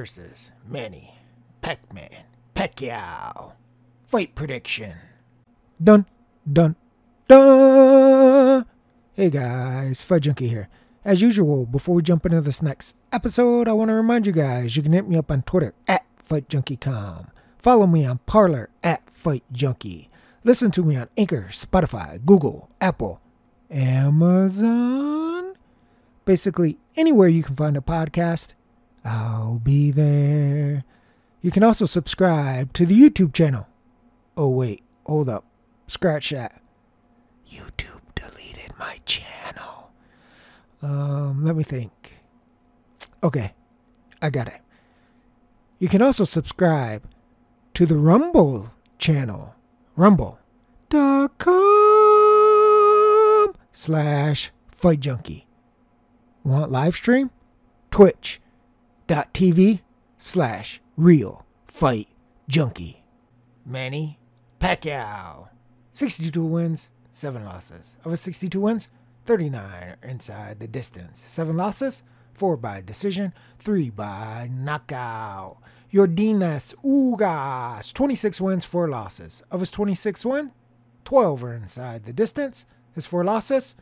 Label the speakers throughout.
Speaker 1: versus Manny Pac-Man Pacquiao. Fight prediction. Dun, dun, dun. Hey guys, Fight Junkie here. As usual, before we jump into this next episode, I want to remind you guys you can hit me up on Twitter at FightJunkieCom. Follow me on Parler at FightJunkie. Listen to me on Anchor, Spotify, Google, Apple, Amazon. Basically, anywhere you can find a podcast, I'll be there. You can also subscribe to the YouTube channel. Oh, wait, hold up. Scratch that. YouTube deleted my channel. Um, let me think. Okay, I got it. You can also subscribe to the Rumble channel. Rumble.com slash Fight Junkie. Want live stream? Twitch.tv slash Real Fight Junkie. Manny Pacquiao. 62 wins, 7 losses. Of his 62 wins, 39 are inside the distance. 7 losses, 4 by decision, 3 by knockout. Yordenis Ugas, 26 wins, 4 losses. Of his 26 wins, 12 are inside the distance. His 4 losses,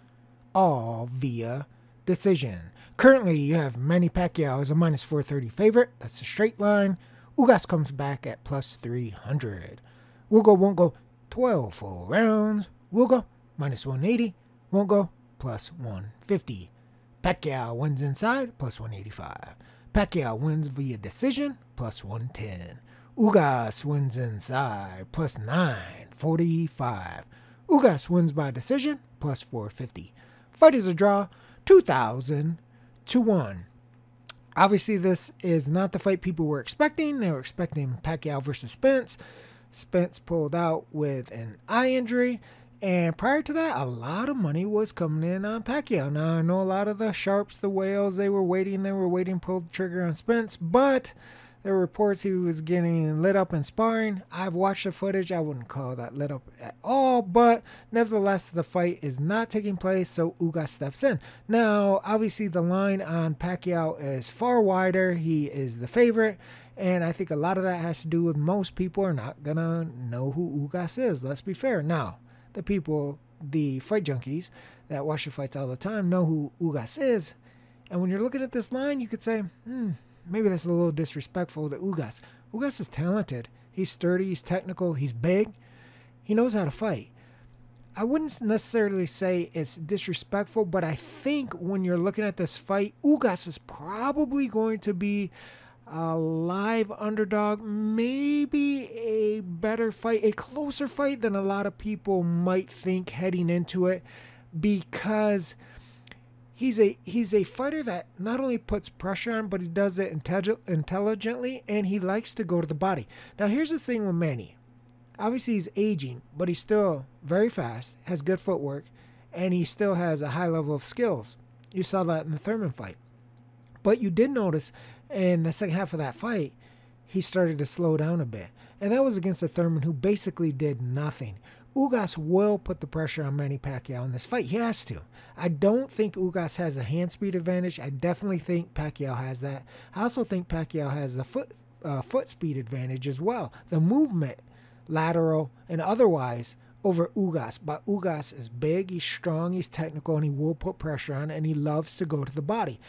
Speaker 1: all via decision. Currently, you have Manny Pacquiao as a minus 430 favorite. That's a straight line. Ugas comes back at plus 300. We'll go, won't go 12 full rounds. We'll go minus 180. Won't go plus 150. Pacquiao wins inside plus 185. Pacquiao wins via decision plus 110. Ugas wins inside plus 945. Ugas wins by decision plus 450. Fight is a draw 2000 to 1. Obviously, this is not the fight people were expecting. They were expecting Pacquiao versus Spence. Spence pulled out with an eye injury. And prior to that, a lot of money was coming in on Pacquiao. Now, I know a lot of the sharps, the whales, they were waiting, they were waiting to pull the trigger on Spence, but there were reports he was getting lit up in sparring. I've watched the footage. I wouldn't call that lit up at all, but nevertheless, the fight is not taking place, so Ugas steps in. Now, obviously, the line on Pacquiao is far wider. He is the favorite, and I think a lot of that has to do with most people are not going to know who Ugas is. Let's be fair. Now, the people, the fight junkies that watch the fights all the time, know who Ugas is. And when you're looking at this line, you could say, hmm, maybe that's a little disrespectful to Ugas. Ugas is talented. He's sturdy. He's technical. He's big. He knows how to fight. I wouldn't necessarily say it's disrespectful, but I think when you're looking at this fight, Ugas is probably going to be a live underdog, maybe a better fight, a closer fight than a lot of people might think heading into it because he's a he's a fighter that not only puts pressure on but he does it intellig- intelligently and he likes to go to the body. Now here's the thing with Manny. Obviously he's aging, but he's still very fast, has good footwork, and he still has a high level of skills. You saw that in the Thurman fight. But you did notice in the second half of that fight, he started to slow down a bit. And that was against a Thurman who basically did nothing. Ugas will put the pressure on Manny Pacquiao in this fight. He has to. I don't think Ugas has a hand speed advantage. I definitely think Pacquiao has that. I also think Pacquiao has the foot uh, foot speed advantage as well. The movement, lateral and otherwise, over Ugas. But Ugas is big, he's strong, he's technical, and he will put pressure on, and he loves to go to the body.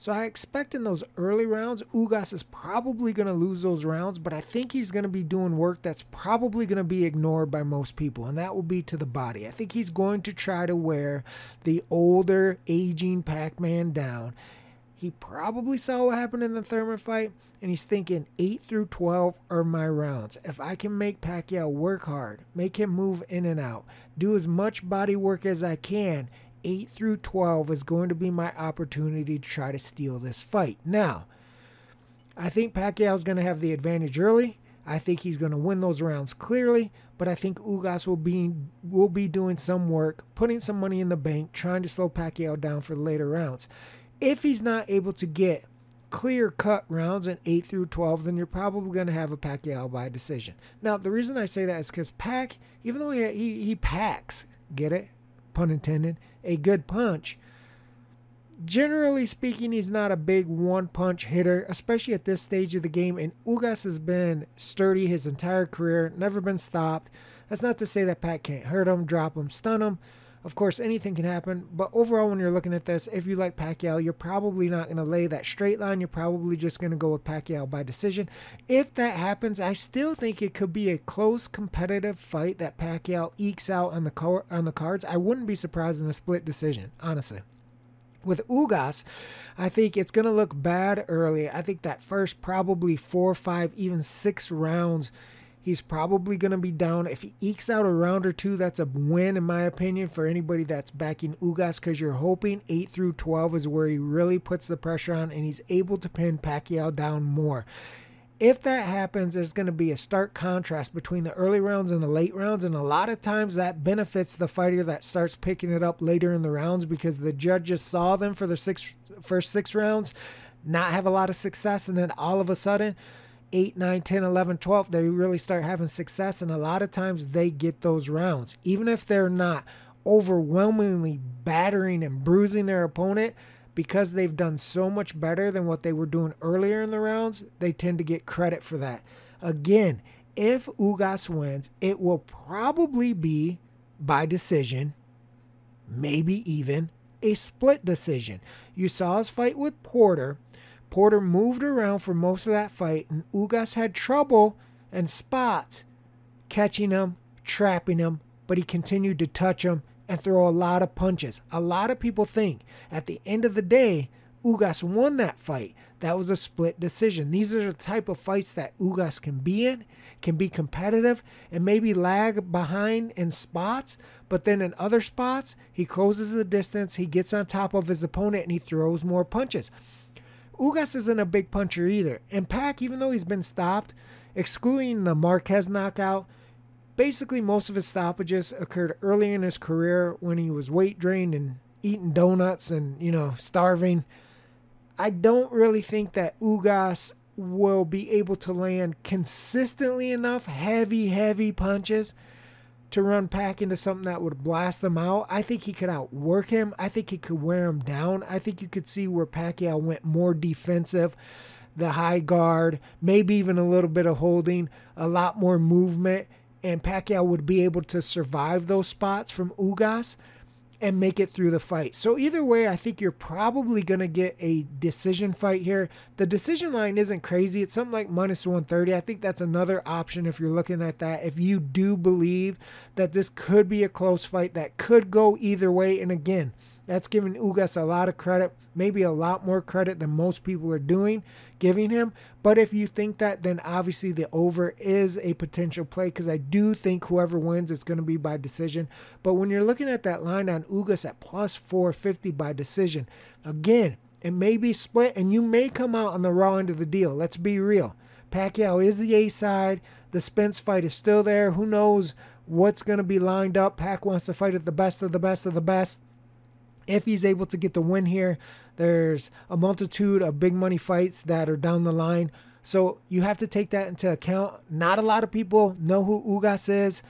Speaker 1: So I expect in those early rounds, Ugas is probably going to lose those rounds, but I think he's going to be doing work that's probably going to be ignored by most people, and that will be to the body. I think he's going to try to wear the older, aging Pac Man down. He probably saw what happened in the Thurman fight, and he's thinking 8 through 12 are my rounds. If I can make Pacquiao work hard, make him move in and out, do as much body work as I can, 8 through 12 is going to be my opportunity to try to steal this fight. Now, I think Pacquiao is going to have the advantage early. I think he's going to win those rounds clearly, but I think Ugas will be will be doing some work, putting some money in the bank, trying to slow Pacquiao down for later rounds. If he's not able to get clear cut rounds in 8 through 12, then you're probably going to have a Pacquiao by decision. Now, the reason I say that is because Pac, even though he, he, he packs, get it? Pun intended, a good punch, generally speaking, he's not a big one punch hitter, especially at this stage of the game. And Ugas has been sturdy his entire career, never been stopped. That's not to say that Pat can't hurt him, drop him, stun him. Of course, anything can happen, but overall, when you're looking at this, if you like Pacquiao, you're probably not going to lay that straight line. You're probably just going to go with Pacquiao by decision. If that happens, I still think it could be a close, competitive fight that Pacquiao ekes out on the on the cards. I wouldn't be surprised in a split decision, honestly. With Ugas, I think it's going to look bad early. I think that first probably four, five, even six rounds He's probably going to be down. If he ekes out a round or two, that's a win, in my opinion, for anybody that's backing Ugas because you're hoping 8 through 12 is where he really puts the pressure on and he's able to pin Pacquiao down more. If that happens, there's going to be a stark contrast between the early rounds and the late rounds. And a lot of times that benefits the fighter that starts picking it up later in the rounds because the judges saw them for the six, first six rounds not have a lot of success. And then all of a sudden, 8, 9, 10, 11, 12, they really start having success. And a lot of times they get those rounds. Even if they're not overwhelmingly battering and bruising their opponent, because they've done so much better than what they were doing earlier in the rounds, they tend to get credit for that. Again, if Ugas wins, it will probably be by decision, maybe even a split decision. You saw his fight with Porter Porter moved around for most of that fight, and Ugas had trouble and spots catching him, trapping him, but he continued to touch him and throw a lot of punches. A lot of people think at the end of the day, Ugas won that fight. That was a split decision. These are the type of fights that Ugas can be in, can be competitive, and maybe lag behind in spots, but then in other spots, he closes the distance, he gets on top of his opponent, and he throws more punches. Ugas isn't a big puncher either. And Pac, even though he's been stopped, excluding the Marquez knockout, basically most of his stoppages occurred early in his career when he was weight drained and eating donuts and, you know, starving. I don't really think that Ugas will be able to land consistently enough heavy, heavy punches to run Pac into something that would blast them out. I think he could outwork him. I think he could wear him down. I think you could see where Pacquiao went more defensive, the high guard, maybe even a little bit of holding, a lot more movement, and Pacquiao would be able to survive those spots from Ugas and make it through the fight. So either way, I think you're probably going to get a decision fight here. The decision line isn't crazy. It's something like minus 130. I think that's another option if you're looking at that. If you do believe that this could be a close fight that could go either way and again, that's giving Ugas a lot of credit, maybe a lot more credit than most people are doing, giving him. But if you think that, then obviously the over is a potential play because I do think whoever wins is going to be by decision. But when you're looking at that line on Ugas at plus 450 by decision, again, it may be split and you may come out on the raw end of the deal. Let's be real. Pacquiao is the A side. The Spence fight is still there. Who knows what's going to be lined up? Pac wants to fight at the best of the best of the best if he's able to get the win here, there's a multitude of big money fights that are down the line. So you have to take that into account. Not a lot of people know who Ugas is.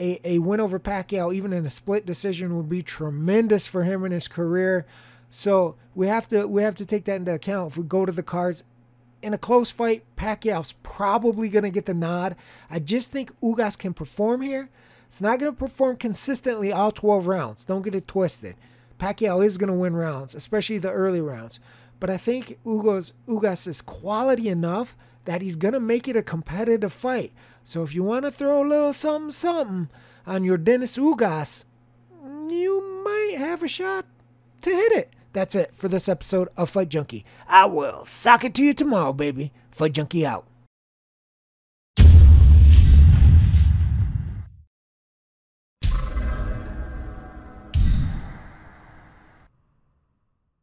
Speaker 1: A, a win over Pacquiao, even in a split decision, would be tremendous for him in his career. So we have to we have to take that into account. If we go to the cards, in a close fight, Pacquiao's probably going to get the nod. I just think Ugas can perform here. It's not going to perform consistently all 12 rounds. Don't get it twisted. Pacquiao is going to win rounds, especially the early rounds. But I think Ugas, Ugas is quality enough that he's going to make it a competitive fight. So if you want to throw a little something, something on Yordenis Ugas, you might have a shot to hit it. That's it for this episode of Fight Junkie. I will sock it to you tomorrow, baby. Fight Junkie out.